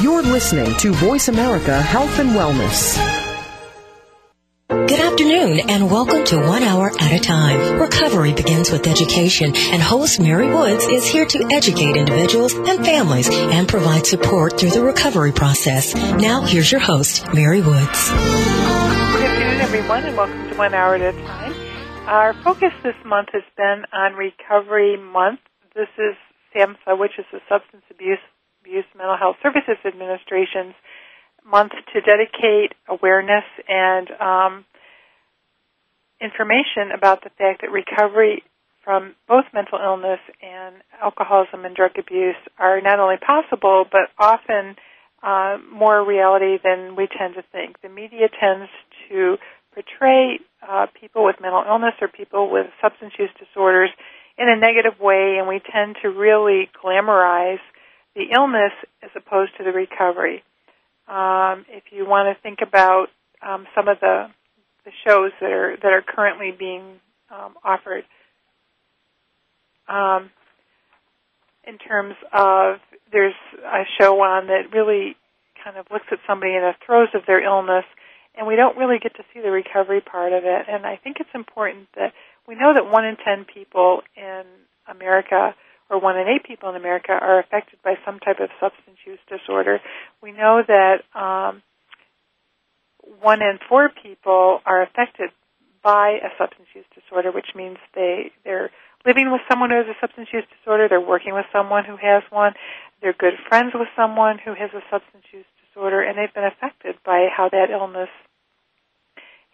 You're listening to Voice America Health and Wellness. Good afternoon and welcome to One Hour at a Time. Recovery begins with education and host Mary Woods is here to educate individuals and families and provide support through the recovery process. Now here's your host, Mary Woods. Good afternoon everyone and welcome to One Hour at a Time. Our focus this month has been on Recovery Month. This is SAMHSA, which is the Substance Abuse, Abuse Mental Health Services Administration's month to dedicate awareness and um, information about the fact that recovery from both mental illness and alcoholism and drug abuse are not only possible but often uh, more reality than we tend to think. The media tends to portray uh, people with mental illness or people with substance use disorders in a negative way, and we tend to really glamorize the illness as opposed to the recovery. Um, if you want to think about um, some of the the shows that are that are currently being um, offered, um, in terms of there's a show on that really kind of looks at somebody in the throes of their illness, and we don't really get to see the recovery part of it. And I think it's important that we know that one in ten people in America or one in eight people in America are affected by some type of substance use disorder. We know that um, one in four people are affected by a substance use disorder, which means they they're living with someone who has a substance use disorder, they're working with someone who has one, they're good friends with someone who has a substance use disorder, and they've been affected by how that illness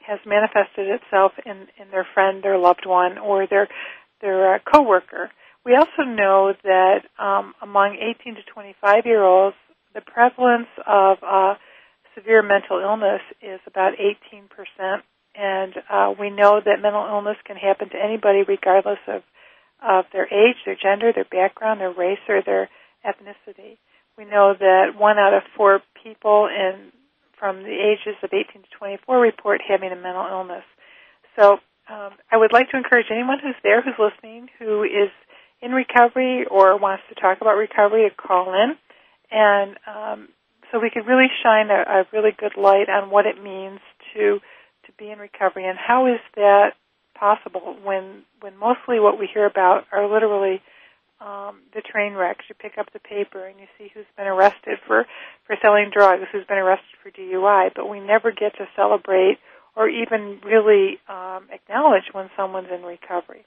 has manifested itself in, in their friend, their loved one, or their their uh, coworker. We also know that um, among 18 to 25 year olds, the prevalence of uh, severe mental illness is about 18%, and uh, we know that mental illness can happen to anybody regardless of of their age, their gender, their background, their race, or their ethnicity. We know that one out of four people in from the ages of 18 to 24 report having a mental illness. So um, I would like to encourage anyone who's there, who's listening, who is in recovery or wants to talk about recovery, to call in, and um, so we could really shine a, a really good light on what it means to to be in recovery and how is that possible when when mostly what we hear about are literally um, the train wrecks. You pick up the paper and you see who's been arrested for for selling drugs, who's been arrested for DUI, but we never get to celebrate or even really um, acknowledge when someone's in recovery.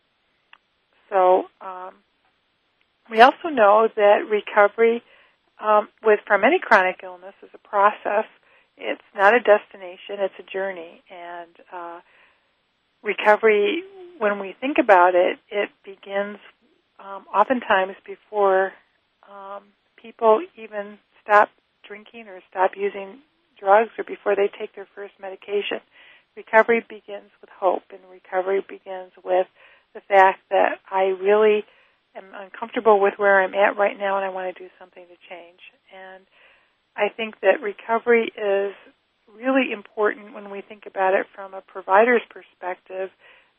So um, we also know that recovery um, with from any chronic illness is a process. It's not a destination; it's a journey. And uh, recovery, when we think about it, it begins um, oftentimes before um, people even stop drinking or stop using drugs or before they take their first medication. Recovery begins with hope, and recovery begins with the fact that I really am uncomfortable with where I'm at right now and I want to do something to change. And I think that recovery is really important when we think about it from a provider's perspective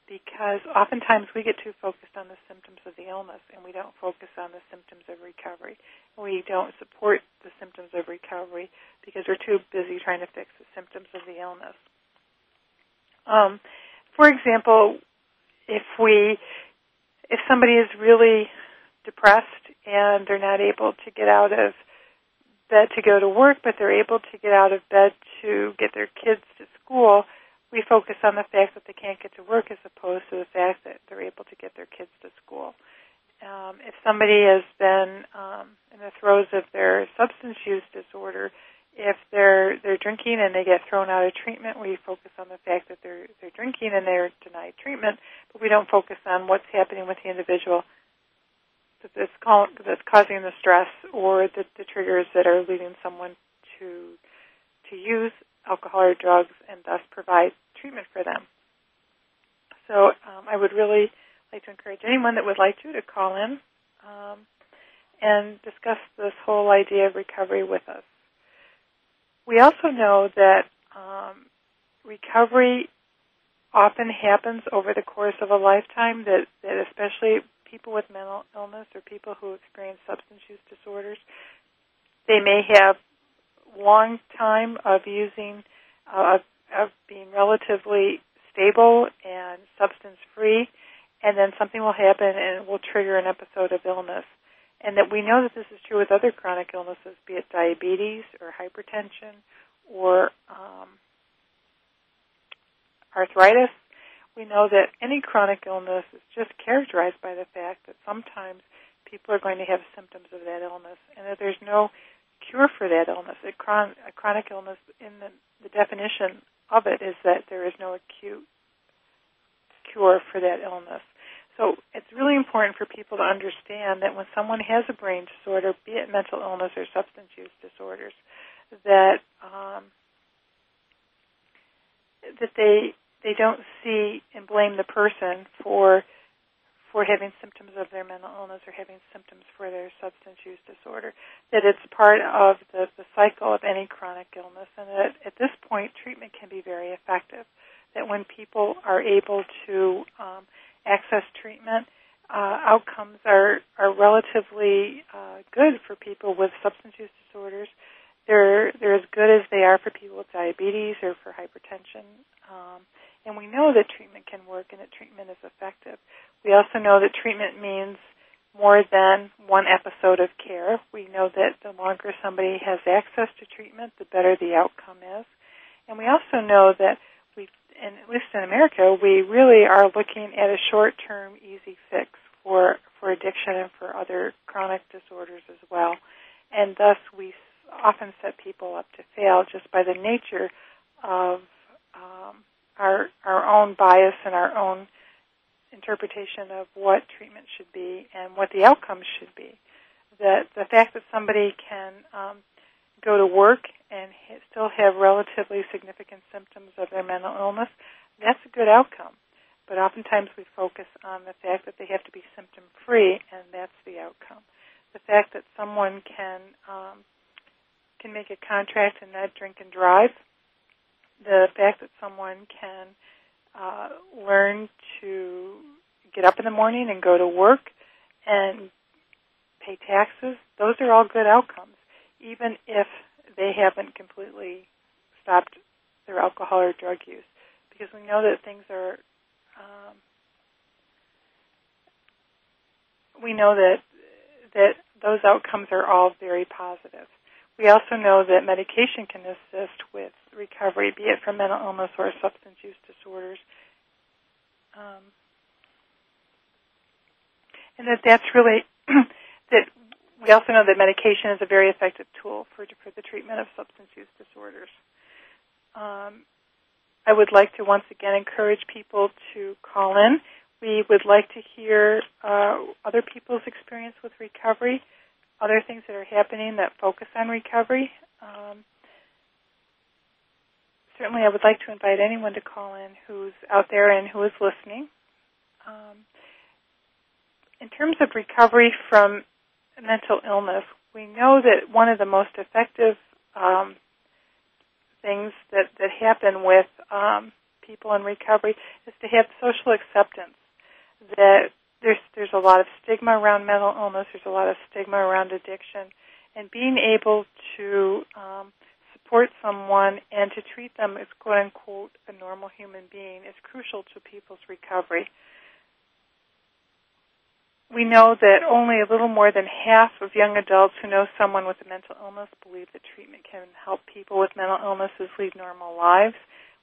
because oftentimes we get too focused on the symptoms of the illness and we don't focus on the symptoms of recovery. We don't support the symptoms of recovery because we're too busy trying to fix the symptoms of the illness. Um, for example, if we if somebody is really depressed and they're not able to get out of bed to go to work, but they're able to get out of bed to get their kids to school, we focus on the fact that they can't get to work as opposed to the fact that they're able to get their kids to school. Um, if somebody has been um, in the throes of their substance use disorder, if they're they're drinking and they get thrown out of treatment, we focus on the fact that they're they're drinking and they're denied treatment, but we don't focus on what's happening with the individual that's, that's causing the stress or the, the triggers that are leading someone to to use alcohol or drugs and thus provide treatment for them. So um, I would really like to encourage anyone that would like to to call in um, and discuss this whole idea of recovery with us. We also know that um, recovery often happens over the course of a lifetime. That that especially people with mental illness or people who experience substance use disorders, they may have long time of using, uh, of being relatively stable and substance free, and then something will happen and it will trigger an episode of illness. And that we know that this is true with other chronic illnesses, be it diabetes or hypertension or um, arthritis. We know that any chronic illness is just characterized by the fact that sometimes people are going to have symptoms of that illness, and that there's no cure for that illness. A, chron- a chronic illness, in the, the definition of it, is that there is no acute cure for that illness. So it's really important for people to understand that when someone has a brain disorder, be it mental illness or substance use disorders, that um, that they they don't see and blame the person for for having symptoms of their mental illness or having symptoms for their substance use disorder. That it's part of the, the cycle of any chronic illness, and that at this point treatment can be very effective. That when people are able to um, access treatment, uh, outcomes are are relatively uh, good for people with substance use disorders. They're they're as good as they are for people with diabetes or for hypertension. Um, and we know that treatment can work and that treatment is effective. We also know that treatment means more than one episode of care. We know that the longer somebody has access to treatment, the better the outcome is. And we also know that and at least in America, we really are looking at a short-term easy fix for, for addiction and for other chronic disorders as well. And thus we often set people up to fail just by the nature of um, our our own bias and our own interpretation of what treatment should be and what the outcomes should be. That the fact that somebody can um, go to work and still have relatively significant symptoms of their mental illness, that's a good outcome. But oftentimes we focus on the fact that they have to be symptom free, and that's the outcome. The fact that someone can um, can make a contract and not drink and drive the fact that someone can uh, learn to get up in the morning and go to work and pay taxes, those are all good outcomes, even if they haven't completely stopped their alcohol or drug use, because we know that things are. Um, we know that that those outcomes are all very positive. We also know that medication can assist with recovery, be it from mental illness or substance use disorders. Um, and that that's really that we also know that medication is a very effective tool for for the treatment of substance use disorders. Um, I would like to once again encourage people to call in. We would like to hear uh, other people's experience with recovery other things that are happening that focus on recovery. Um, certainly, I would like to invite anyone to call in who's out there and who is listening. Um, in terms of recovery from mental illness, we know that one of the most effective um, things that, that happen with um, people in recovery is to have social acceptance. That there's there's a lot of stigma around mental illness. There's a lot of stigma around addiction, and being able to um, support someone and to treat them as quote unquote a normal human being is crucial to people's recovery. We know that only a little more than half of young adults who know someone with a mental illness believe that treatment can help people with mental illnesses lead normal lives.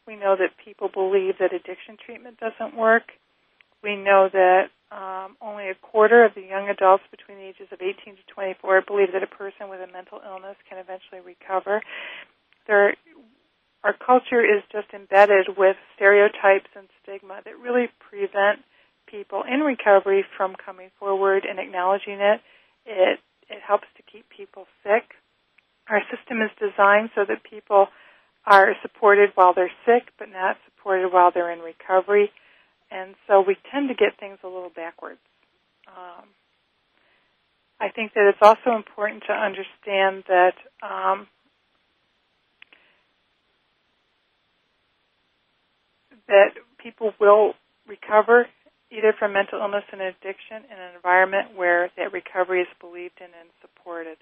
We know that people believe that addiction treatment doesn't work. We know that um, only a quarter of the young adults between the ages of 18 to 24 believe that a person with a mental illness can eventually recover. There, our culture is just embedded with stereotypes and stigma that really prevent people in recovery from coming forward and acknowledging it. It it helps to keep people sick. Our system is designed so that people are supported while they're sick, but not supported while they're in recovery and so we tend to get things a little backwards. Um, I think that it's also important to understand that um, that people will recover either from mental illness and addiction in an environment where that recovery is believed in and supported.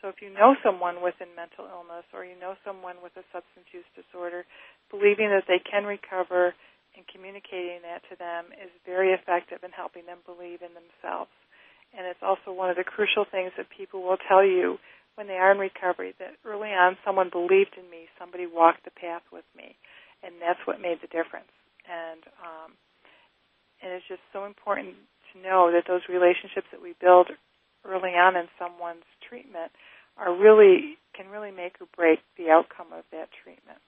So if you know someone with a mental illness or you know someone with a substance use disorder, believing that they can recover and communicating that to them is very effective in helping them believe in themselves. And it's also one of the crucial things that people will tell you when they are in recovery that early on someone believed in me, somebody walked the path with me, and that's what made the difference. And um, and it's just so important to know that those relationships that we build early on in someone's treatment are really can really make or break the outcome of that treatment.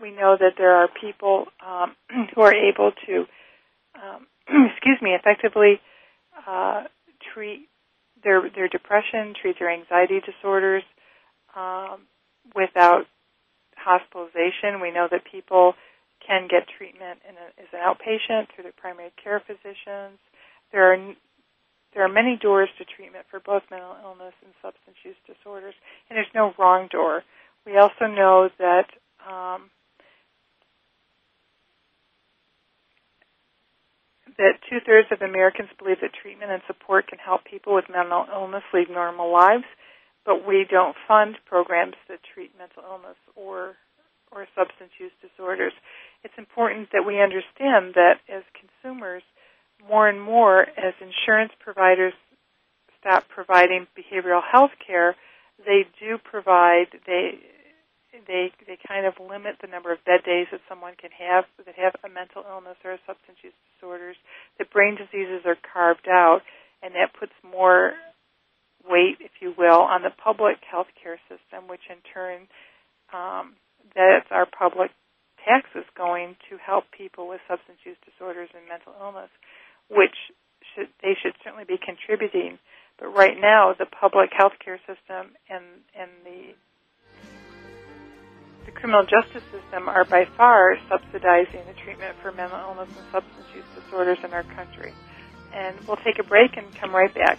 We know that there are people um, who are able to, um, excuse me, effectively uh, treat their their depression, treat their anxiety disorders um, without hospitalization. We know that people can get treatment a, as an outpatient through their primary care physicians. There are there are many doors to treatment for both mental illness and substance use disorders, and there's no wrong door. We also know that um, that two thirds of Americans believe that treatment and support can help people with mental illness lead normal lives, but we don't fund programs that treat mental illness or or substance use disorders it's important that we understand that as consumers, more and more as insurance providers stop providing behavioral health care, they do provide they they they kind of limit the number of bed days that someone can have that have a mental illness or a substance use disorders. That brain diseases are carved out, and that puts more weight, if you will, on the public health care system, which in turn um, that's our public taxes going to help people with substance use disorders and mental illness, which should, they should certainly be contributing. But right now, the public health care system and, and the the criminal justice system are by far subsidizing the treatment for mental illness and substance use disorders in our country. And we'll take a break and come right back.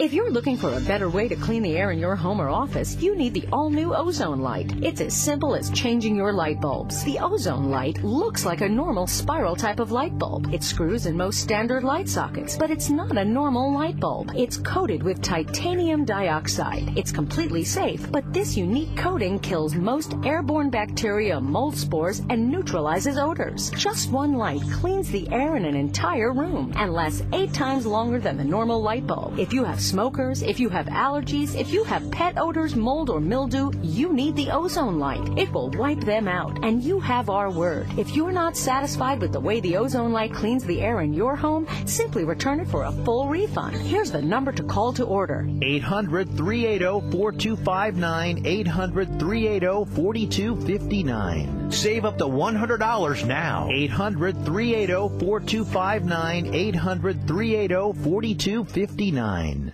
If you're looking for a better way to clean the air in your home or office, you need the all-new ozone light. It's as simple as changing your light bulbs. The ozone light looks like a normal spiral type of light bulb. It screws in most standard light sockets, but it's not a normal light bulb. It's coated with titanium dioxide. It's completely safe, but this unique coating kills most airborne bacteria, mold spores, and neutralizes odors. Just one light cleans the air in an entire room and lasts eight times longer than the normal light bulb. If you have smokers, if you have allergies, if you have pet odors, mold, or mildew, you need the ozone light. It will wipe them out, and you have our word. If you're not satisfied with the way the ozone light cleans the air in your home, simply return it for a full refund. Here's the number to call to order 800 380 4259. 800 380 4259. Save up to $100 now. 800 380 4259. 800 380 4259.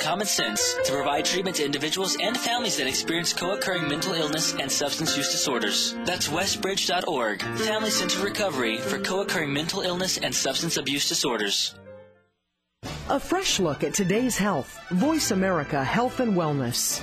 common sense to provide treatment to individuals and families that experience co-occurring mental illness and substance use disorders. That's westbridge.org, Family Centered Recovery for co-occurring mental illness and substance abuse disorders. A fresh look at today's health. Voice America Health and Wellness.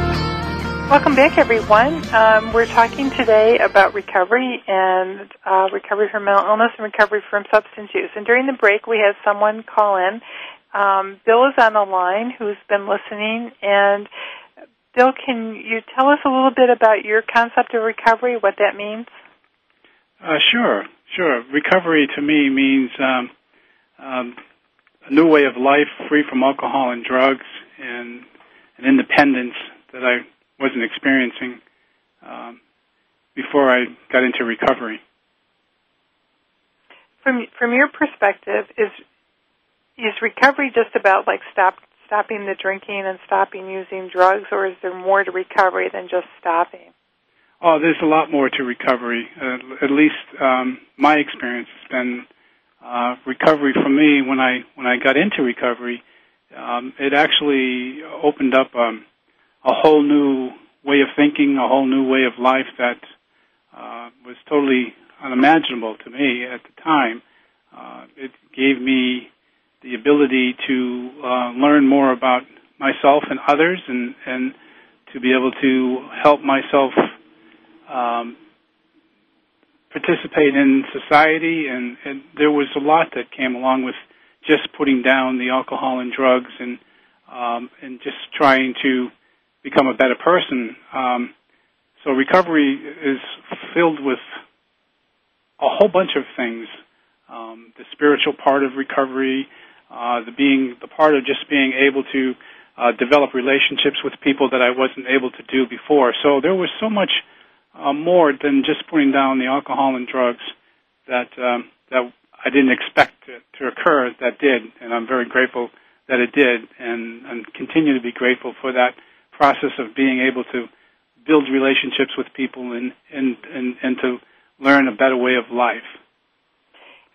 Welcome back, everyone. Um, we're talking today about recovery and uh, recovery from mental illness and recovery from substance use. And during the break, we had someone call in. Um, Bill is on the line who's been listening. And Bill, can you tell us a little bit about your concept of recovery, what that means? Uh, sure, sure. Recovery to me means um, um, a new way of life, free from alcohol and drugs, and an independence that I wasn't experiencing um, before I got into recovery. From from your perspective, is is recovery just about like stop stopping the drinking and stopping using drugs, or is there more to recovery than just stopping? Oh, there's a lot more to recovery. Uh, at least um, my experience has been uh, recovery for me. When I when I got into recovery, um, it actually opened up um, a whole new way of thinking, a whole new way of life that uh, was totally unimaginable to me at the time. Uh, it gave me the ability to uh, learn more about myself and others, and and to be able to help myself um, participate in society. And, and there was a lot that came along with just putting down the alcohol and drugs, and um, and just trying to become a better person. Um, so recovery is filled with a whole bunch of things. Um, the spiritual part of recovery, uh, the being the part of just being able to uh, develop relationships with people that I wasn't able to do before. So there was so much uh, more than just putting down the alcohol and drugs that um, that I didn't expect to, to occur. That did, and I'm very grateful that it did, and, and continue to be grateful for that process of being able to build relationships with people and, and, and, and to learn a better way of life.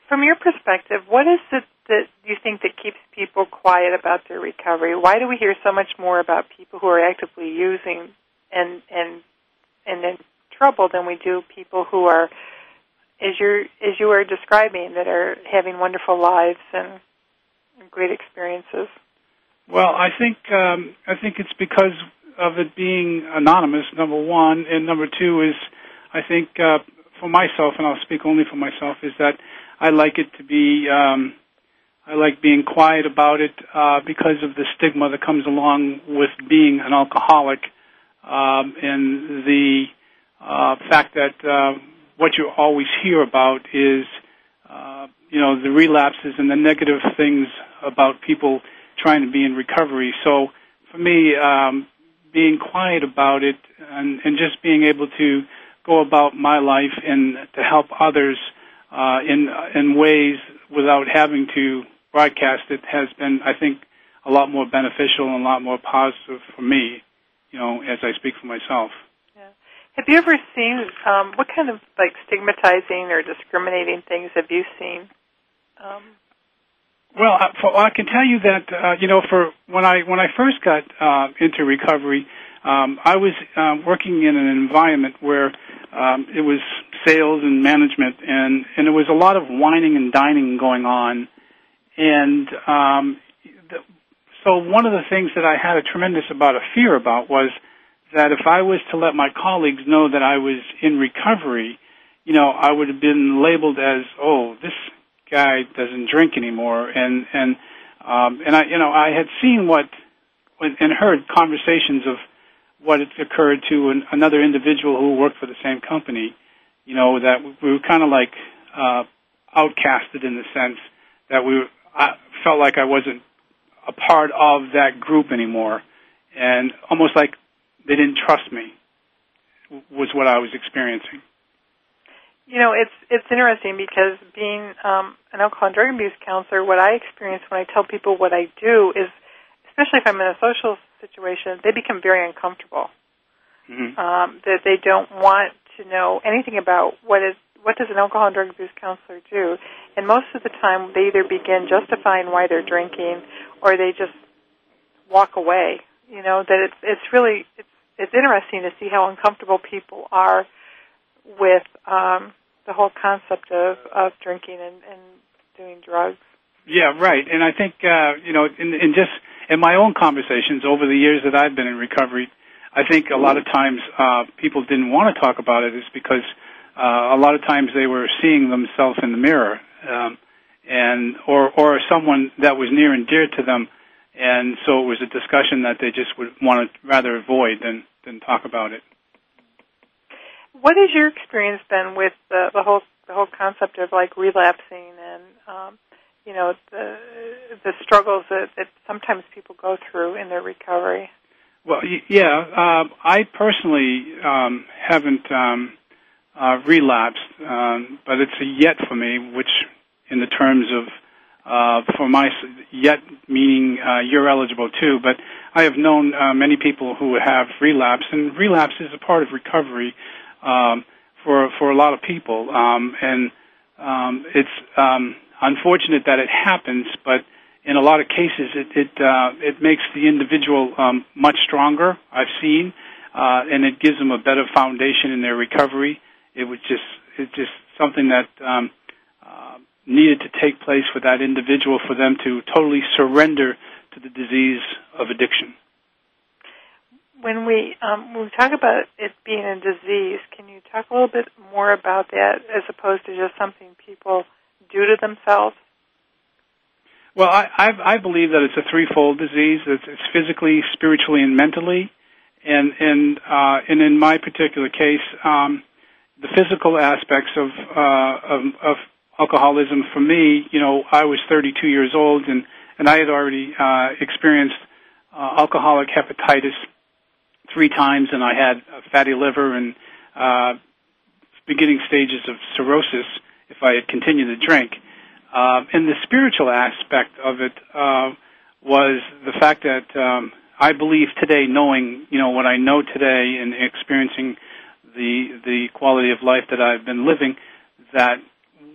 From your perspective, what is it that you think that keeps people quiet about their recovery? Why do we hear so much more about people who are actively using and and and in trouble than we do people who are, as you as you are describing, that are having wonderful lives and great experiences? Well, I think um, I think it's because of it being anonymous, number one, and number two is, I think uh, for myself, and I'll speak only for myself, is that I like it to be, um, I like being quiet about it uh, because of the stigma that comes along with being an alcoholic, um, and the uh, fact that uh, what you always hear about is, uh, you know, the relapses and the negative things about people trying to be in recovery. So for me, um, being quiet about it and, and just being able to go about my life and to help others uh, in in ways without having to broadcast it has been, I think, a lot more beneficial and a lot more positive for me. You know, as I speak for myself. Have you ever seen um, what kind of like stigmatizing or discriminating things have you seen? Um, well, I, can tell you that uh, you know, for when I when I first got uh, into recovery, um, I was uh, working in an environment where um, it was sales and management, and and there was a lot of wining and dining going on, and um, the, so one of the things that I had a tremendous amount of fear about was that if I was to let my colleagues know that I was in recovery, you know, I would have been labeled as, oh, this guy doesn't drink anymore, and and um, and I you know I had seen what and heard conversations of what had occurred to an, another individual who worked for the same company. You know that we were kind of like uh, outcasted in the sense that we were, I felt like I wasn't a part of that group anymore, and almost like they didn't trust me was what I was experiencing. You know, it's it's interesting because being um, an alcohol and drug abuse counselor, what I experience when I tell people what I do is, especially if I'm in a social situation, they become very uncomfortable. Mm-hmm. Um, that they don't want to know anything about what is what does an alcohol and drug abuse counselor do, and most of the time they either begin justifying why they're drinking or they just walk away. You know that it's it's really it's it's interesting to see how uncomfortable people are with um, the whole concept of of drinking and, and doing drugs. Yeah, right. And I think uh, you know, in, in just in my own conversations over the years that I've been in recovery, I think a lot of times uh, people didn't want to talk about it is because uh, a lot of times they were seeing themselves in the mirror, um, and or or someone that was near and dear to them, and so it was a discussion that they just would want to rather avoid than than talk about it. What has your experience been with the, the whole the whole concept of like relapsing and um, you know the the struggles that, that sometimes people go through in their recovery? Well, yeah, uh, I personally um, haven't um, uh, relapsed, um, but it's a yet for me, which in the terms of uh, for my yet meaning uh, you're eligible too. But I have known uh, many people who have relapsed, and relapse is a part of recovery um, for for a lot of people, um, and um, it's um, unfortunate that it happens, but in a lot of cases, it it, uh, it makes the individual um, much stronger. I've seen, uh, and it gives them a better foundation in their recovery. It was just it's just something that um, uh, needed to take place for that individual for them to totally surrender to the disease of addiction. When we um, when we talk about it being a disease, can you talk a little bit more about that as opposed to just something people do to themselves? Well, I, I, I believe that it's a threefold disease. It's, it's physically, spiritually, and mentally. And and uh, and in my particular case, um, the physical aspects of, uh, of of alcoholism for me, you know, I was 32 years old, and and I had already uh, experienced uh, alcoholic hepatitis three times, and I had a fatty liver and uh, beginning stages of cirrhosis if I had continued to drink. Uh, and the spiritual aspect of it uh, was the fact that um, I believe today, knowing you know what I know today and experiencing the the quality of life that I've been living, that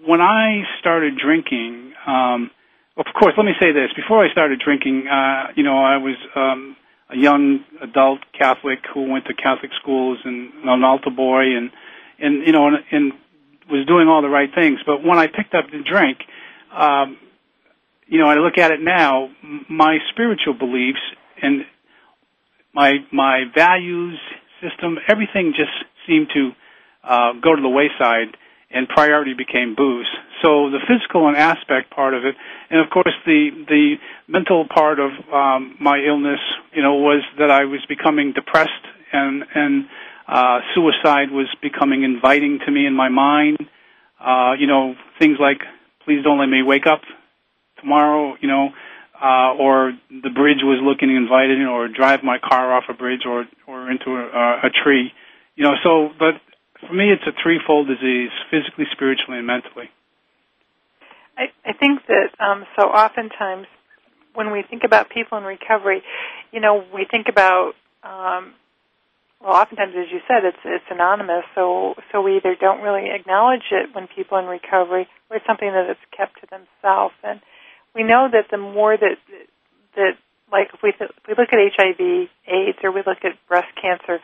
when I started drinking, um, of course, let me say this: before I started drinking, uh, you know, I was um, a young adult Catholic who went to Catholic schools and an altar boy, and and you know, and, and was doing all the right things. But when I picked up the drink, um, you know, I look at it now, my spiritual beliefs and my my values system, everything just seemed to uh, go to the wayside, and priority became booze. So the physical and aspect part of it, and of course the the mental part of um, my illness, you know, was that I was becoming depressed, and and uh, suicide was becoming inviting to me in my mind. Uh, you know, things like please don't let me wake up tomorrow, you know, uh, or the bridge was looking inviting, or drive my car off a bridge or or into a, a tree, you know. So, but for me, it's a threefold disease: physically, spiritually, and mentally. I, I think that um, so oftentimes when we think about people in recovery, you know, we think about um, well, oftentimes, as you said, it's it's anonymous. So so we either don't really acknowledge it when people in recovery, or it's something that is kept to themselves. And we know that the more that that like if we th- if we look at HIV, AIDS, or we look at breast cancer,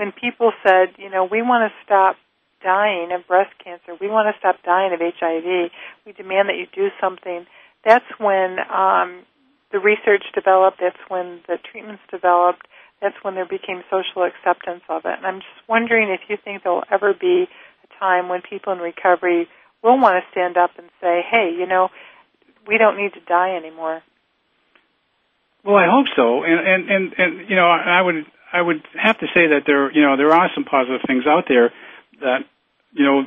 when people said, you know, we want to stop dying of breast cancer, we want to stop dying of HIV, we demand that you do something. That's when um, the research developed. That's when the treatments developed that's when there became social acceptance of it. And I'm just wondering if you think there will ever be a time when people in recovery will want to stand up and say, hey, you know, we don't need to die anymore. Well, I hope so, and and and, and you know, I would I would have to say that there you know there are some positive things out there that you know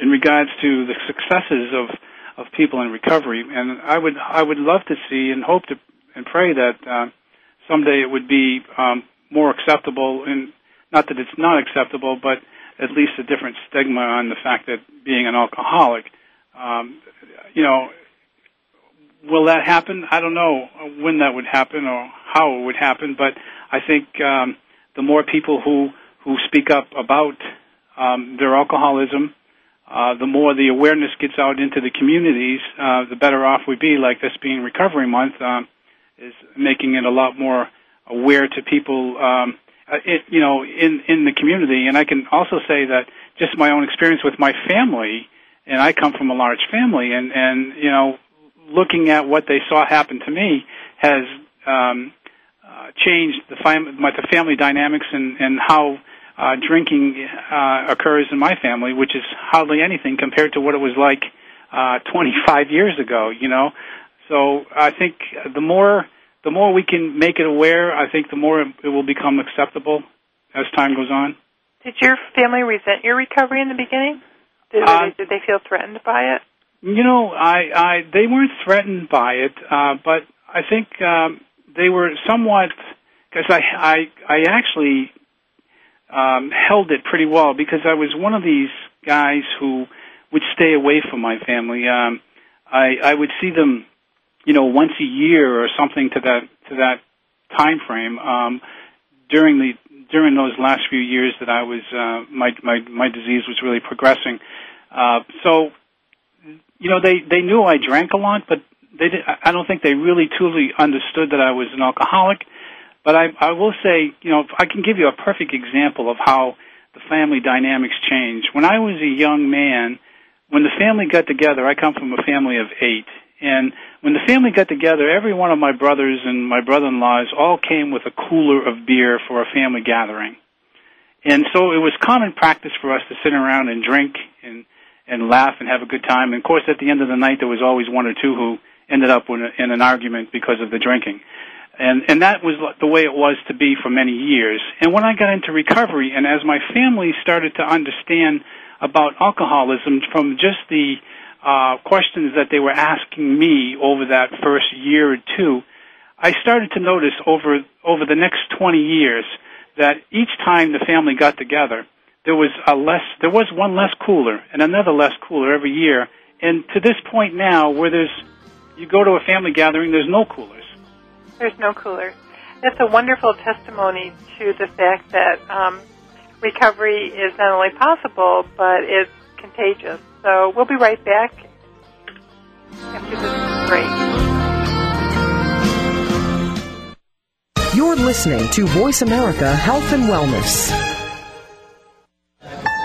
in regards to the successes of of people in recovery, and I would I would love to see and hope to and pray that uh, someday it would be um, more acceptable, and not that it's not acceptable, but at least a different stigma on the fact that being an alcoholic. Um, you know, will that happen? I don't know when that would happen or how it would happen, but I think um, the more people who who speak up about um, their alcoholism, uh, the more the awareness gets out into the communities, uh, the better off we'd be. Like this being Recovery Month um, is making it a lot more aware to people, um, uh, it, you know, in in the community. And I can also say that just my own experience with my family, and I come from a large family, and and you know, looking at what they saw happen to me has um, uh, changed the, fam- the family dynamics and and how uh, drinking uh, occurs in my family, which is hardly anything compared to what it was like uh, 25 years ago. You know, so I think the more the more we can make it aware, I think the more it will become acceptable as time goes on. Did your family resent your recovery in the beginning? Did, Uh, they, did they feel threatened by it? You know, I, I they weren't threatened by it, uh, but I think um, they were somewhat because I, I I actually um, held it pretty well because I was one of these guys who would stay away from my family. Um, I I would see them, you know, once a year or something to that to that time frame um, during the during those last few years that I was uh, my my my disease was really progressing. Uh, so, you know, they they knew I drank a lot, but they did, I don't think they really truly understood that I was an alcoholic. But I, I will say, you know, I can give you a perfect example of how the family dynamics change. When I was a young man, when the family got together, I come from a family of eight, and when the family got together, every one of my brothers and my brother-in-laws all came with a cooler of beer for a family gathering. And so it was common practice for us to sit around and drink and and laugh and have a good time. And of course, at the end of the night, there was always one or two who ended up in, a, in an argument because of the drinking. And and that was the way it was to be for many years. And when I got into recovery, and as my family started to understand about alcoholism from just the uh, questions that they were asking me over that first year or two, I started to notice over over the next 20 years that each time the family got together, there was a less there was one less cooler and another less cooler every year. And to this point now, where there's you go to a family gathering, there's no coolers. There's no cooler. That's a wonderful testimony to the fact that um, recovery is not only possible, but it's contagious. So we'll be right back after this break. You're listening to Voice America Health and Wellness.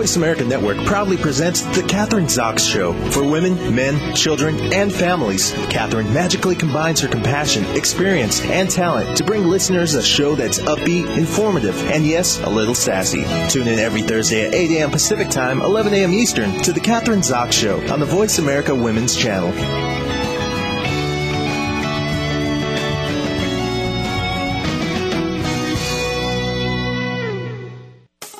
Voice America Network proudly presents The Kathryn Zox Show for women, men, children, and families. Kathryn magically combines her compassion, experience, and talent to bring listeners a show that's upbeat, informative, and yes, a little sassy. Tune in every Thursday at 8 a.m. Pacific Time, 11 a.m. Eastern to The Kathryn Zox Show on the Voice America Women's Channel.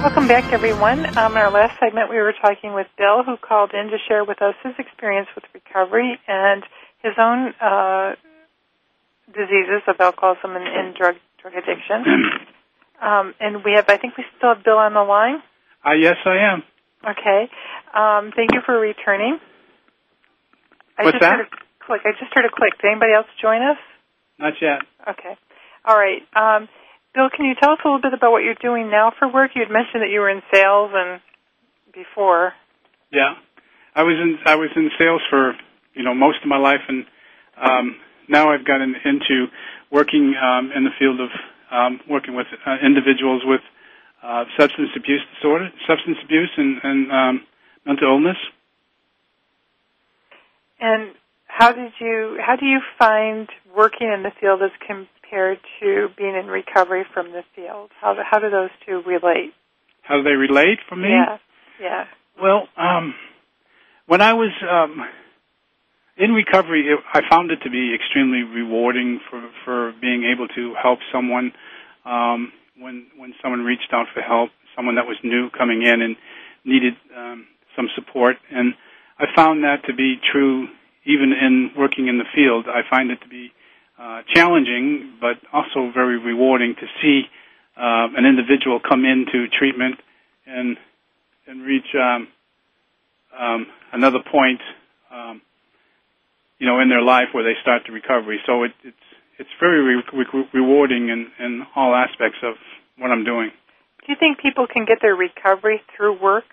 Welcome back, everyone. Um, in our last segment, we were talking with Bill, who called in to share with us his experience with recovery and his own uh, diseases of alcoholism and, and drug drug addiction. Um, and we have, I think, we still have Bill on the line. Uh, yes, I am. Okay. Um, thank you for returning. I What's just that? Heard a click. I just heard a click. Did anybody else join us? Not yet. Okay. All right. Um, Bill, can you tell us a little bit about what you're doing now for work? You had mentioned that you were in sales and before. Yeah, I was in I was in sales for you know most of my life, and um, now I've gotten into working um, in the field of um, working with uh, individuals with uh, substance abuse disorder, substance abuse, and, and um, mental illness. And how did you how do you find working in the field as compared to being in recovery from the field? How do, how do those two relate? How do they relate for me? Yeah, yeah. Well, um, when I was um, in recovery, it, I found it to be extremely rewarding for for being able to help someone um, when when someone reached out for help, someone that was new coming in and needed um, some support. And I found that to be true even in working in the field. I find it to be uh, challenging, but also very rewarding to see uh, an individual come into treatment and and reach um, um, another point, um, you know, in their life where they start the recovery. So it, it's it's very re- re- rewarding in, in all aspects of what I'm doing. Do you think people can get their recovery through work?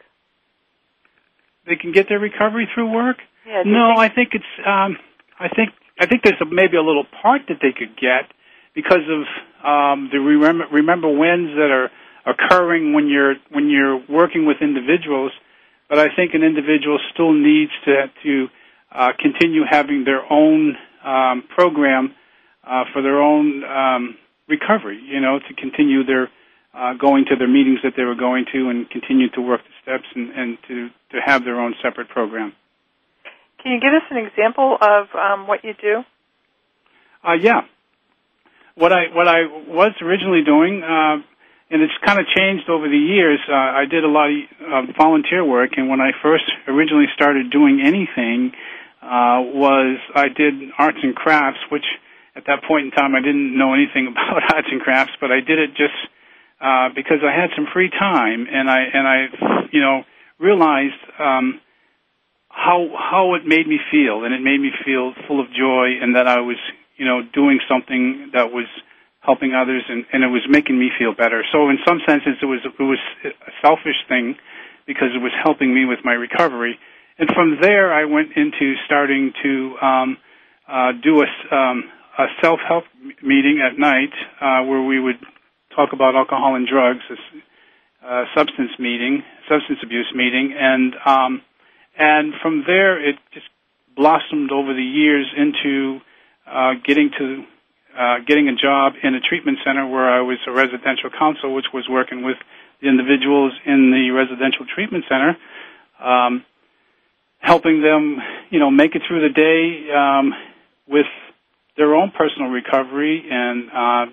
They can get their recovery through work. Yeah. No, think- I think it's. Um, I think I think there's a, maybe a little part that they could get because of um, the remember remember wins that are occurring when you're when you're working with individuals. But I think an individual still needs to to uh, continue having their own um, program uh, for their own um, recovery. You know, to continue their uh, going to their meetings that they were going to and continue to work the steps and, and to to have their own separate program. Can you give us an example of um, what you do? Uh, yeah. What I what I was originally doing, uh, and it's kind of changed over the years. Uh, I did a lot of uh, volunteer work, and when I first originally started doing anything, uh, was I did arts and crafts, which at that point in time I didn't know anything about arts and crafts, but I did it just uh, because I had some free time, and I and I, you know, realized um, how how it made me feel, and it made me feel full of joy, and that I was, you know, doing something that was helping others, and, and it was making me feel better. So in some senses, it was it was a selfish thing because it was helping me with my recovery. And from there, I went into starting to um, uh, do a, um, a self-help meeting at night uh, where we would talk about alcohol and drugs, a uh, substance meeting, substance abuse meeting, and um, and from there it just blossomed over the years into uh, getting to uh, getting a job in a treatment center where I was a residential counsel, which was working with the individuals in the residential treatment center, um, helping them, you know, make it through the day um, with their own personal recovery and uh,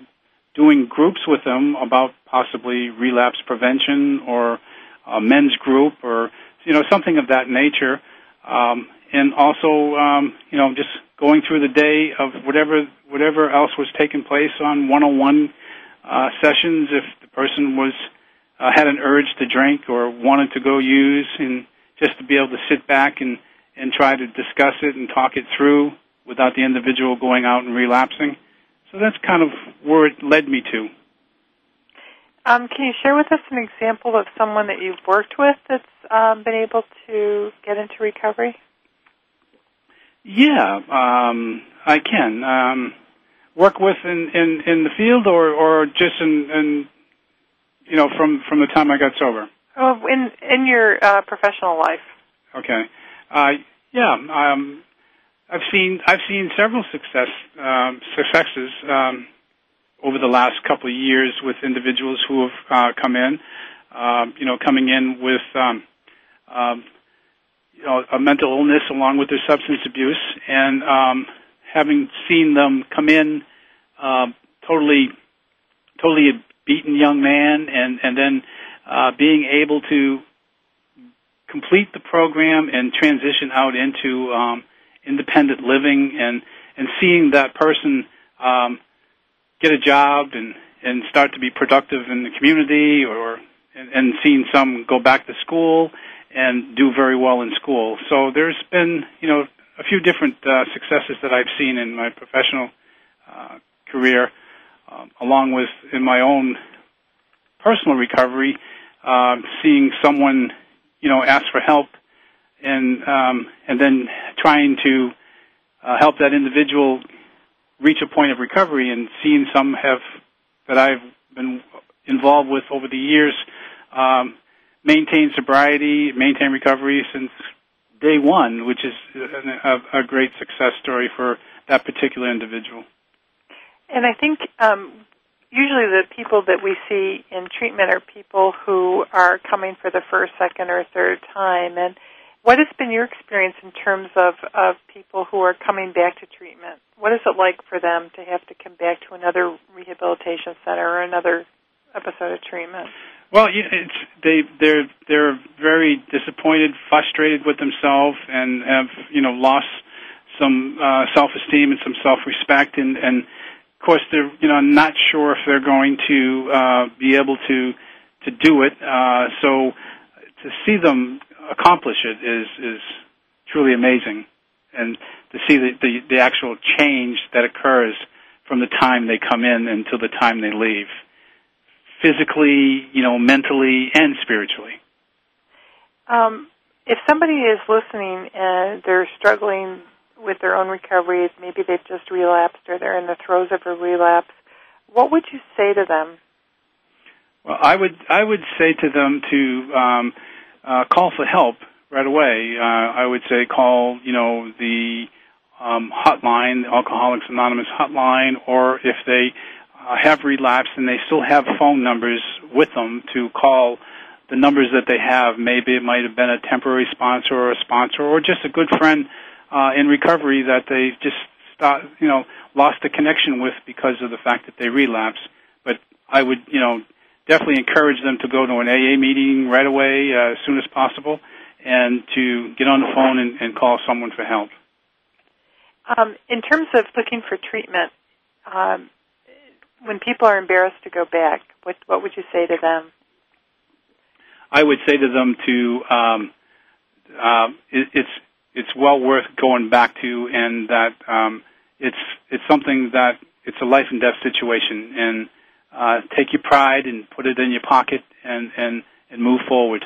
doing groups with them about possibly relapse prevention or a men's group or you know something of that nature, um, and also um, you know just going through the day of whatever whatever else was taking place on one-on-one uh, sessions. If the person was uh, had an urge to drink or wanted to go use, and just to be able to sit back and and try to discuss it and talk it through without the individual going out and relapsing. So that's kind of where it led me to. Um, can you share with us an example of someone that you've worked with that's um, been able to get into recovery? Yeah, um, I can um, work with in, in, in the field, or, or just in, in you know from from the time I got sober. Oh, in in your uh, professional life. Okay. Uh, yeah. Um, I've seen I've seen several success um, successes um, over the last couple of years with individuals who have uh, come in. Um, you know, coming in with um, um, you know a mental illness along with their substance abuse, and um, having seen them come in uh, totally totally a beaten young man, and and then uh, being able to complete the program and transition out into um, independent living and and seeing that person um, get a job and and start to be productive in the community or and, and seeing some go back to school and do very well in school. So there's been you know a few different uh, successes that I've seen in my professional uh, career, um, along with in my own personal recovery, uh, seeing someone you know ask for help and um, and then trying to uh, help that individual reach a point of recovery, and seeing some have that I've been involved with over the years um, maintain sobriety, maintain recovery since day one, which is a, a great success story for that particular individual. And I think um, usually the people that we see in treatment are people who are coming for the first, second, or third time. And what has been your experience in terms of, of people who are coming back to treatment? What is it like for them to have to come back to another rehabilitation center or another episode of treatment? Well, it's they they're they're very disappointed, frustrated with themselves, and have you know lost some uh, self-esteem and some self-respect, and and of course they're you know not sure if they're going to uh, be able to to do it. Uh, so to see them accomplish it is is truly amazing, and to see the, the the actual change that occurs from the time they come in until the time they leave physically, you know, mentally, and spiritually. Um, if somebody is listening and they're struggling with their own recovery, maybe they've just relapsed or they're in the throes of a relapse, what would you say to them? Well, I would I would say to them to um, uh, call for help right away. Uh, I would say call you know the um, hotline, the Alcoholics Anonymous hotline, or if they uh, have relapsed and they still have phone numbers with them to call the numbers that they have. Maybe it might have been a temporary sponsor or a sponsor or just a good friend uh, in recovery that they just you know, lost the connection with because of the fact that they relapse. But I would, you know, definitely encourage them to go to an AA meeting right away uh, as soon as possible and to get on the phone and, and call someone for help. Um, in terms of looking for treatment, um, when people are embarrassed to go back, what what would you say to them? I would say to them to um, uh, it, it's it's well worth going back to, and that um, it's it's something that it's a life and death situation, and uh, take your pride and put it in your pocket, and and and move forward.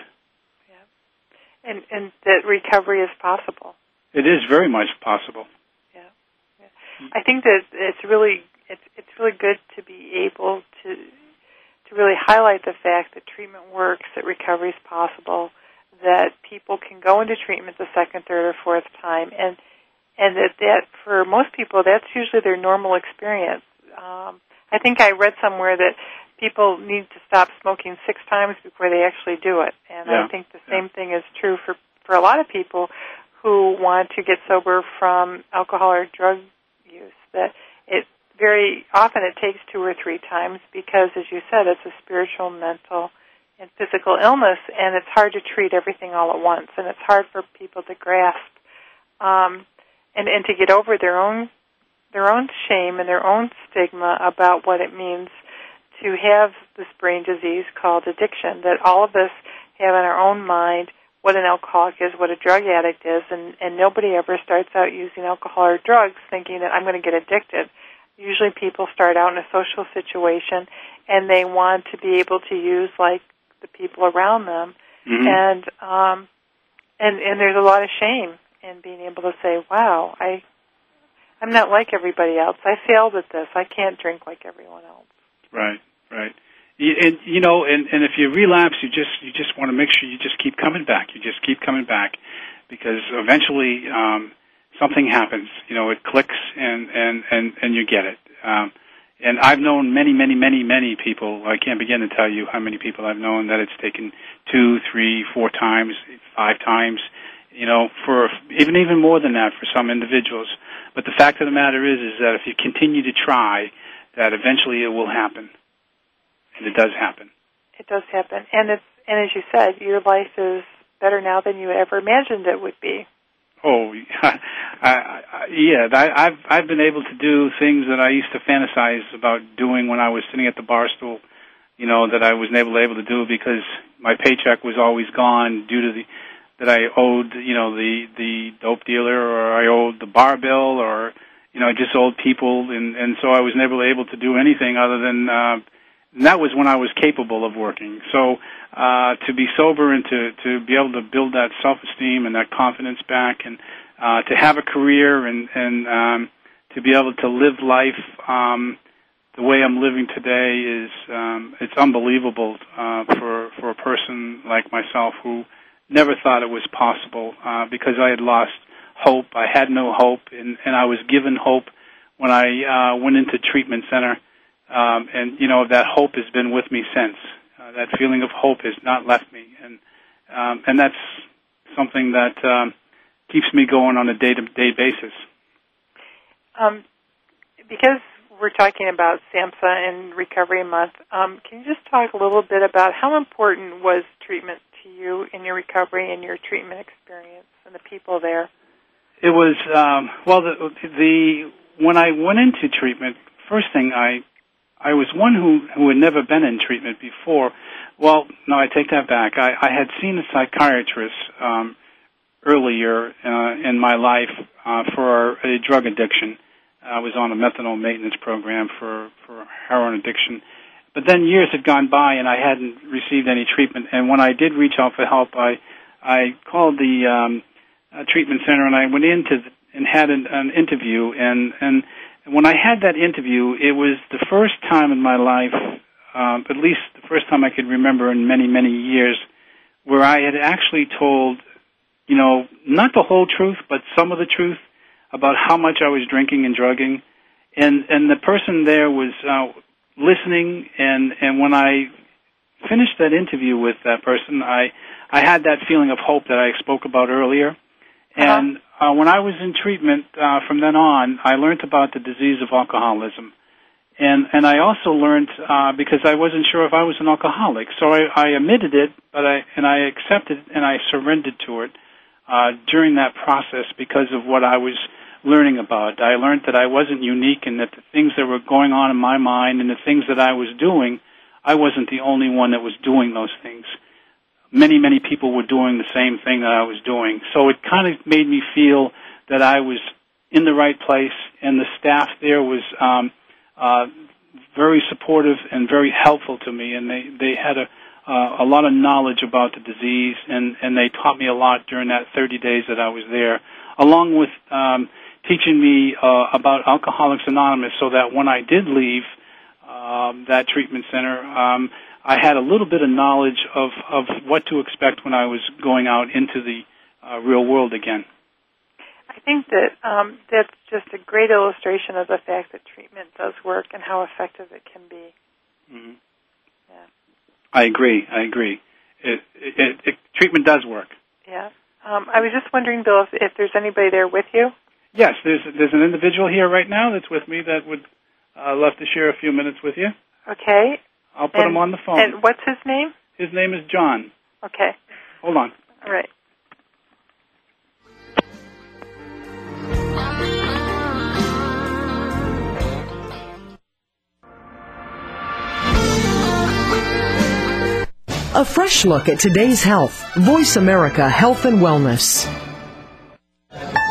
Yeah, and and that recovery is possible. It is very much possible. Yeah, yeah. I think that it's really it's it's really good to be able to to really highlight the fact that treatment works, that recovery is possible, that people can go into treatment the second, third, or fourth time, and and that that for most people that's usually their normal experience. Um, I think I read somewhere that people need to stop smoking six times before they actually do it, and yeah. I think the same yeah. thing is true for for a lot of people who want to get sober from alcohol or drug use. That it very often it takes two or three times because, as you said, it's a spiritual, mental, and physical illness, and it's hard to treat everything all at once, and it's hard for people to grasp um, and and to get over their own their own shame and their own stigma about what it means to have this brain disease called addiction. That all of us have in our own mind what an alcoholic is, what a drug addict is, and, and nobody ever starts out using alcohol or drugs thinking that I'm going to get addicted usually people start out in a social situation and they want to be able to use like the people around them mm-hmm. and um and and there's a lot of shame in being able to say wow i i'm not like everybody else i failed at this i can't drink like everyone else right right and you know and and if you relapse you just you just want to make sure you just keep coming back you just keep coming back because eventually um something happens. You know, it clicks and and and and you get it. Um, and I've known many, many, many, many people. I can't begin to tell you how many people I've known that it's taken two, three, four times, five times. You know, for even even more than that for some individuals. But the fact of the matter is, is that if you continue to try, that eventually it will happen, and it does happen. It does happen, and it's and as you said, your life is better now than you ever imagined it would be. Oh, I, I, yeah. I, I've I've been able to do things that I used to fantasize about doing when I was sitting at the bar stool. You know that I was never able to do because my paycheck was always gone due to the that I owed you know the the dope dealer or I owed the bar bill or you know I just owed people and and so I was never able to do anything other than uh, and that was when I was capable of working. So uh, to be sober and to to be able to build that self esteem and that confidence back, and uh, to have a career and and um, to be able to live life um, the way I'm living today is um, it's unbelievable uh, for for a person like myself who never thought it was possible uh, because I had lost hope. I had no hope, and, and I was given hope when I uh, went into treatment center. Um, and you know that hope has been with me since. Uh, that feeling of hope has not left me, and um, and that's something that um, keeps me going on a day-to-day basis. Um, because we're talking about SAMHSA and Recovery Month, um, can you just talk a little bit about how important was treatment to you in your recovery and your treatment experience and the people there? It was um, well the, the when I went into treatment. First thing I I was one who who had never been in treatment before. Well, no, I take that back. I, I had seen a psychiatrist um, earlier uh, in my life uh, for a drug addiction. I was on a methadone maintenance program for for heroin addiction, but then years had gone by and I hadn't received any treatment. And when I did reach out for help, I I called the um, uh, treatment center and I went in to the, and had an, an interview and and when I had that interview, it was the first time in my life, um, at least the first time I could remember in many, many years, where I had actually told, you know, not the whole truth, but some of the truth about how much I was drinking and drugging. And, and the person there was uh, listening, and, and when I finished that interview with that person, I, I had that feeling of hope that I spoke about earlier. And uh, when I was in treatment uh, from then on, I learned about the disease of alcoholism, and and I also learned uh, because I wasn't sure if I was an alcoholic, so I, I admitted it, but I and I accepted and I surrendered to it uh, during that process because of what I was learning about. I learned that I wasn't unique and that the things that were going on in my mind and the things that I was doing, I wasn't the only one that was doing those things many, many people were doing the same thing that I was doing. So it kind of made me feel that I was in the right place, and the staff there was um, uh, very supportive and very helpful to me, and they they had a uh, a lot of knowledge about the disease, and and they taught me a lot during that 30 days that I was there, along with um, teaching me uh, about Alcoholics Anonymous, so that when I did leave um, that treatment center. Um, I had a little bit of knowledge of, of what to expect when I was going out into the uh, real world again. I think that um, that's just a great illustration of the fact that treatment does work and how effective it can be. Mm-hmm. Yeah. I agree. I agree. It, it, it, treatment does work. Yeah. Um, I was just wondering, Bill, if, if, there's anybody there with you. Yes, there's there's an individual here right now that's with me that would uh, love to share a few minutes with you. Okay. I'll put and, him on the phone. And what's his name? His name is John. Okay. Hold on. All right. A fresh look at today's health. Voice America Health and Wellness.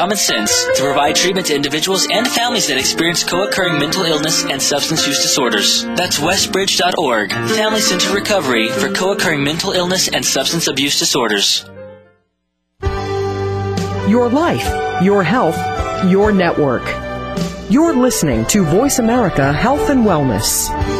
common sense to provide treatment to individuals and families that experience co-occurring mental illness and substance use disorders. That's westbridge.org, Family Centered Recovery for co-occurring mental illness and substance abuse disorders. Your life, your health, your network. You're listening to Voice America Health and Wellness.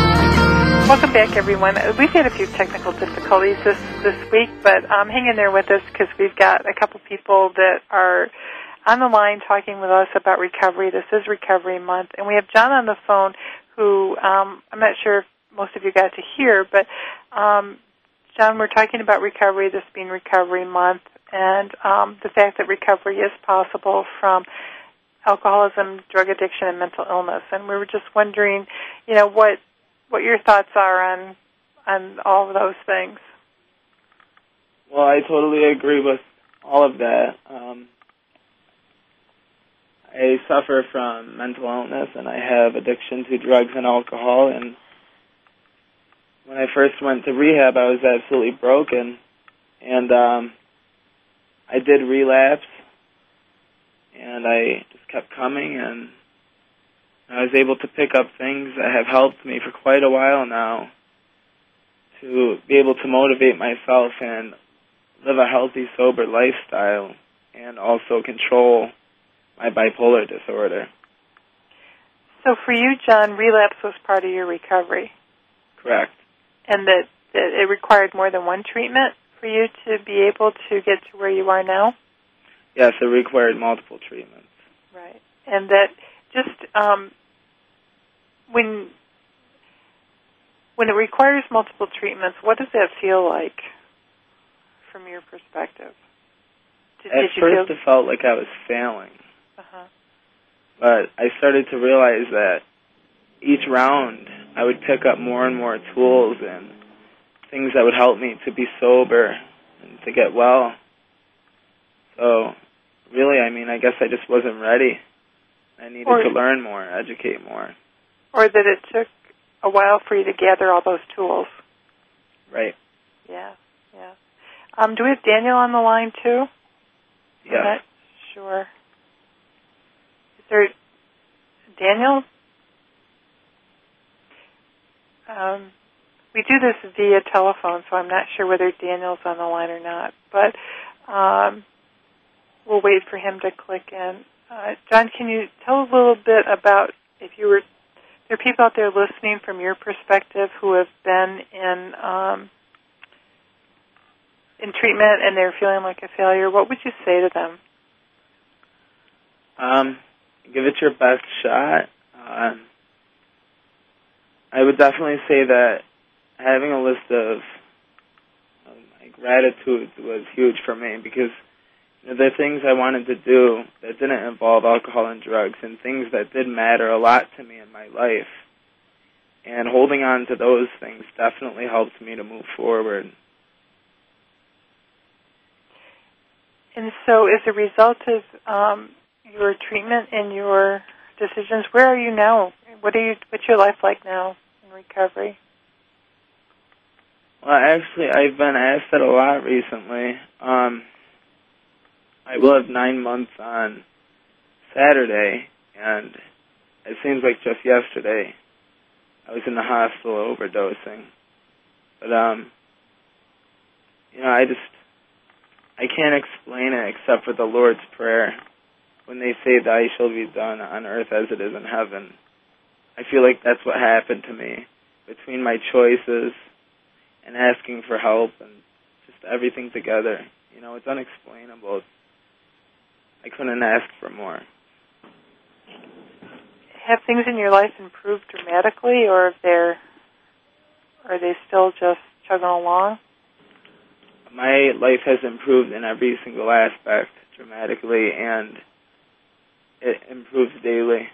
Welcome back, everyone. Uh, We've had a few technical difficulties this this week, but um, hang in there with us because we've got a couple people that are on the line talking with us about recovery. This is Recovery Month, and we have John on the phone, who um, I'm not sure if most of you got to hear, but um, John, we're talking about recovery. This being Recovery Month, and um, the fact that recovery is possible from alcoholism, drug addiction, and mental illness. And we were just wondering, you know, what what your thoughts are on on all of those things. Well, I totally agree with all of that. Um, I suffer from mental illness and I have addiction to drugs and alcohol. And when I first went to rehab, I was absolutely broken. And um, I did relapse and I just kept coming and I was able to pick up things that have helped me for quite a while now to be able to motivate myself and live a healthy, sober lifestyle and also control my bipolar disorder. So for you, John, relapse was part of your recovery, Correct. and that, that it required more than one treatment for you to be able to get to where you are now. Yes, it required multiple treatments. Right. And that just um, when when it requires multiple treatments, what does that feel like from your perspective? Did, At did you first, feel? it felt like I was failing, Uh-huh. but I started to realize that each round I would pick up more and more tools and things that would help me to be sober and to get well. So, really, I mean, I guess I just wasn't ready. I needed Or- to learn more, educate more. Or that it took a while for you to gather all those tools. Right. Yeah, yeah. Um, do we have Daniel on the line too? Not sure. Is there Daniel? Um, we do this via telephone, so I'm not sure whether Daniel's on the line or not. But um, we'll wait for him to click in. Uh, John, can you tell a little bit about if you were there are people out there listening from your perspective who have been in um, in treatment and they're feeling like a failure, what would you say to them? Um, give it your best shot. Um, I would definitely say that having a list of um, gratitudes was huge for me because you know, there are things I wanted to do that didn't involve alcohol and drugs and things that did matter a lot to me in my life. And holding on to those things definitely helped me to move forward. And so, as a result of um, your treatment and your decisions, where are you now? What are you? What's your life like now in recovery? Well, actually, I've been asked that a lot recently. Um, I will have nine months on Saturday, and it seems like just yesterday I was in the hospital overdosing. But um, you know, I just I can't explain it except for the Lord's prayer when they say, "Thy shall be done on earth as it is in heaven." I feel like that's what happened to me between my choices and asking for help and just everything together. You know, it's unexplainable. I couldn't ask for more. Have things in your life improved dramatically, or if they're are they still just chugging along? My life has improved in every single aspect dramatically, and it improves daily.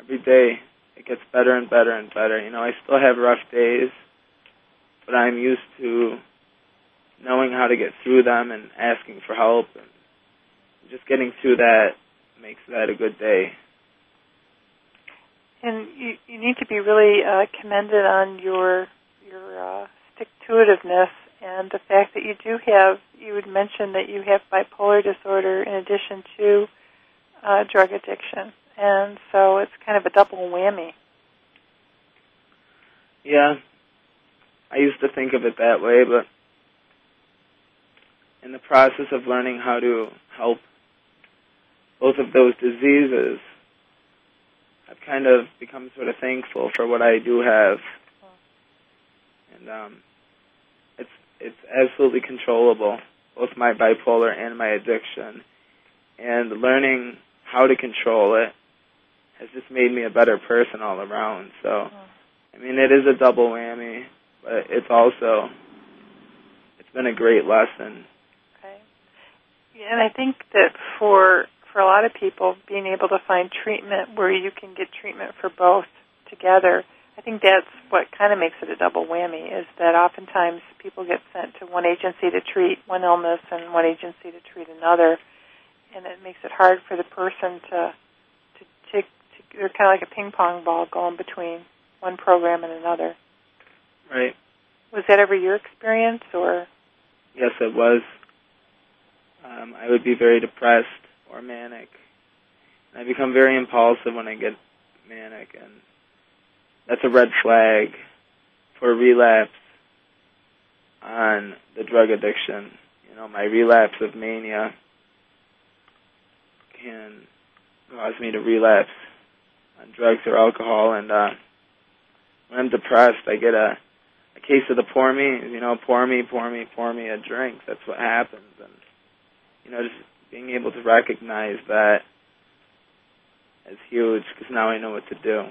Every day, it gets better and better and better. You know, I still have rough days, but I'm used to knowing how to get through them and asking for help, and just getting through that makes that a good day. And you, you need to be really uh, commended on your your uh, stick to itiveness and the fact that you do have. You would mention that you have bipolar disorder in addition to uh, drug addiction, and so it's kind of a double whammy. Yeah, I used to think of it that way, but in the process of learning how to help both of those diseases, I've kind of become sort of thankful for what I do have and um, it's it's absolutely controllable, both my bipolar and my addiction, and learning how to control it has just made me a better person all around. So, I mean, it is a double whammy, but it's also it's been a great lesson. Okay. Yeah, and I think that for for a lot of people, being able to find treatment where you can get treatment for both together, I think that's what kind of makes it a double whammy. Is that oftentimes people get sent to one agency to treat one illness and one agency to treat another, and it makes it hard for the person to to, to, to they're kind of like a ping pong ball going between one program and another. Right. Was that ever your experience, or? Yes, it was. Um, I would be very depressed or manic. And I become very impulsive when I get manic, and that's a red flag for relapse on the drug addiction. You know, my relapse of mania can cause me to relapse on drugs or alcohol, and uh, when I'm depressed, I get a a case of the pour me, you know, pour me, pour me, pour me a drink. That's what happens, and you know, just being able to recognize that is huge because now I know what to do.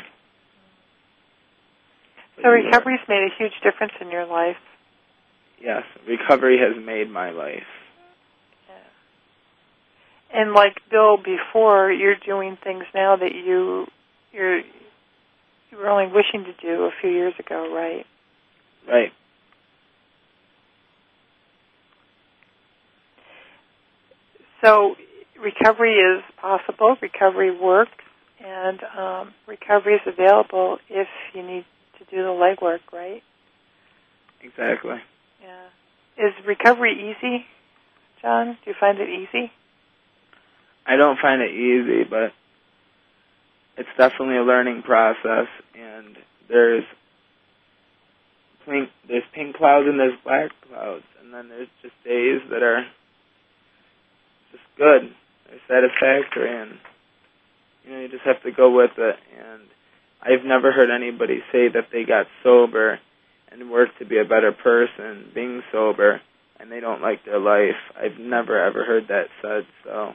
So recovery's made a huge difference in your life. Yes, recovery has made my life. Yeah. And like Bill before, you're doing things now that you you're you were only wishing to do a few years ago, right? Right. So recovery is possible. Recovery works, and um, recovery is available if you need to do the legwork, right? Exactly. Yeah. Is recovery easy, John? Do you find it easy? I don't find it easy, but it's definitely a learning process, and there's pink, there's pink clouds and there's black clouds, and then there's just days that are just good. They're satisfactory, and you know you just have to go with it. And I've never heard anybody say that they got sober and worked to be a better person being sober, and they don't like their life. I've never ever heard that said. So,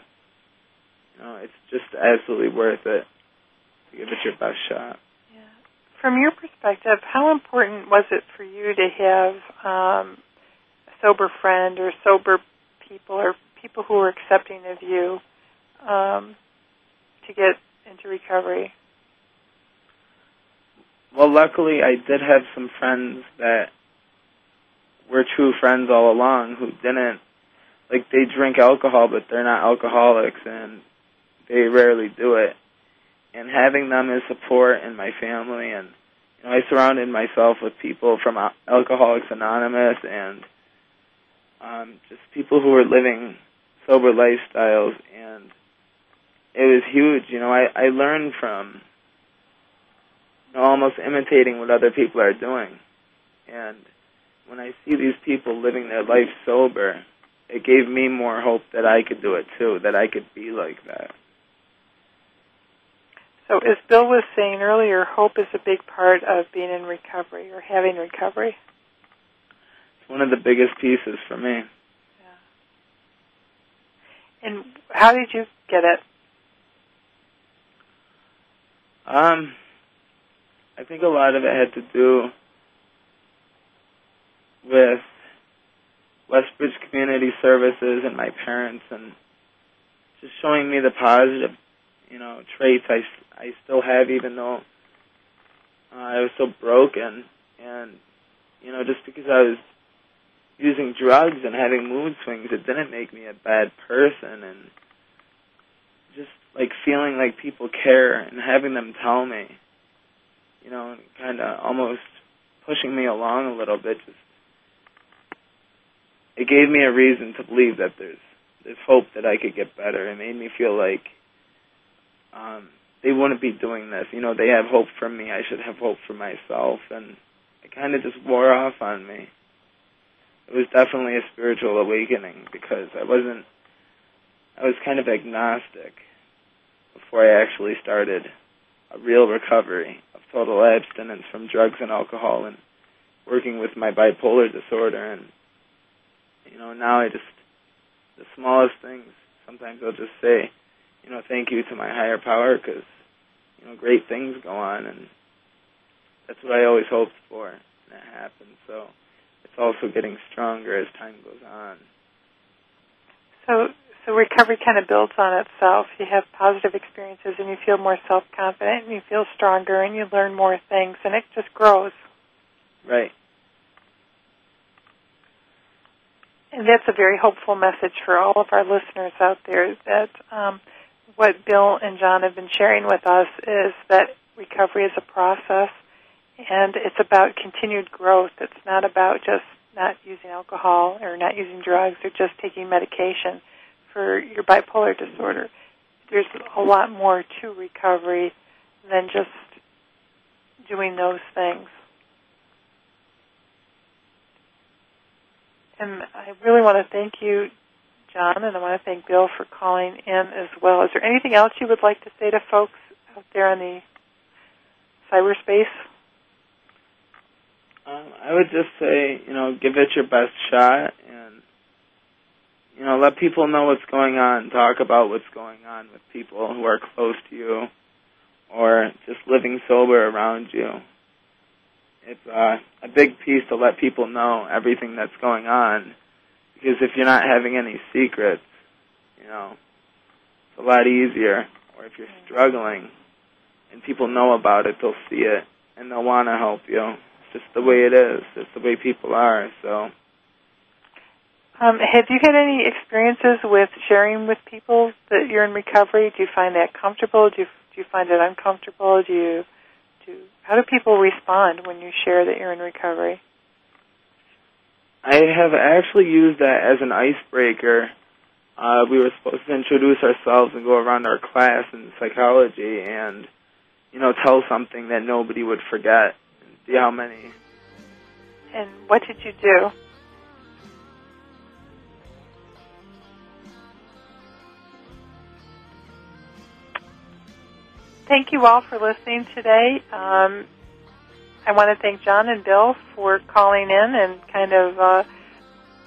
you know, it's just absolutely worth it to give it your best shot. From your perspective, how important was it for you to have um, a sober friend or sober people or people who were accepting of you um, to get into recovery? Well, luckily, I did have some friends that were true friends all along who didn't like they drink alcohol, but they're not alcoholics, and they rarely do it. And having them as support in my family, and you know, I surrounded myself with people from Alcoholics Anonymous and um, just people who were living sober lifestyles, and it was huge. You know, I I learned from you know, almost imitating what other people are doing, and when I see these people living their life sober, it gave me more hope that I could do it too, that I could be like that. So, as Bill was saying earlier, hope is a big part of being in recovery or having recovery. It's one of the biggest pieces for me. And how did you get it? Um, I think a lot of it had to do with Westbridge Community Services and my parents, and just showing me the positive, you know, traits I I still have, even though uh, I was so broken, and you know, just because I was using drugs and having mood swings, it didn't make me a bad person, and just like feeling like people care and having them tell me, you know, kind of almost pushing me along a little bit, just it gave me a reason to believe that there's there's hope that I could get better. It made me feel like um they wouldn't be doing this. You know, they have hope for me. I should have hope for myself. And it kind of just wore off on me. It was definitely a spiritual awakening because I wasn't, I was kind of agnostic before I actually started a real recovery of total abstinence from drugs and alcohol and working with my bipolar disorder, and you know now I just the smallest things. Sometimes I'll just say, you know, thank you to my higher power because you know great things go on, and that's what I always hoped for, and that happened. So also getting stronger as time goes on. So so recovery kind of builds on itself. You have positive experiences and you feel more self confident and you feel stronger and you learn more things and it just grows. Right. And that's a very hopeful message for all of our listeners out there that um, what Bill and John have been sharing with us is that recovery is a process and it's about continued growth. It's not about just not using alcohol or not using drugs or just taking medication for your bipolar disorder. There's a lot more to recovery than just doing those things. And I really want to thank you, John, and I want to thank Bill for calling in as well. Is there anything else you would like to say to folks out there in the cyberspace? Um, I would just say, you know, give it your best shot and you know, let people know what's going on, talk about what's going on with people who are close to you or just living sober around you. It's uh, a big piece to let people know everything that's going on because if you're not having any secrets, you know, it's a lot easier. Or if you're struggling and people know about it, they'll see it and they'll want to help you. It's just the way it is. It's the way people are. So um, have you had any experiences with sharing with people that you're in recovery? Do you find that comfortable? Do you do you find it uncomfortable? Do you do how do people respond when you share that you're in recovery? I have actually used that as an icebreaker. Uh, we were supposed to introduce ourselves and go around our class in psychology and, you know, tell something that nobody would forget see how many. And what did you do? thank you all for listening today. Um, I want to thank John and Bill for calling in and kind of uh,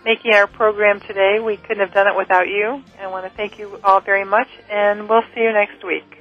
making our program today. We couldn't have done it without you. I want to thank you all very much, and we'll see you next week.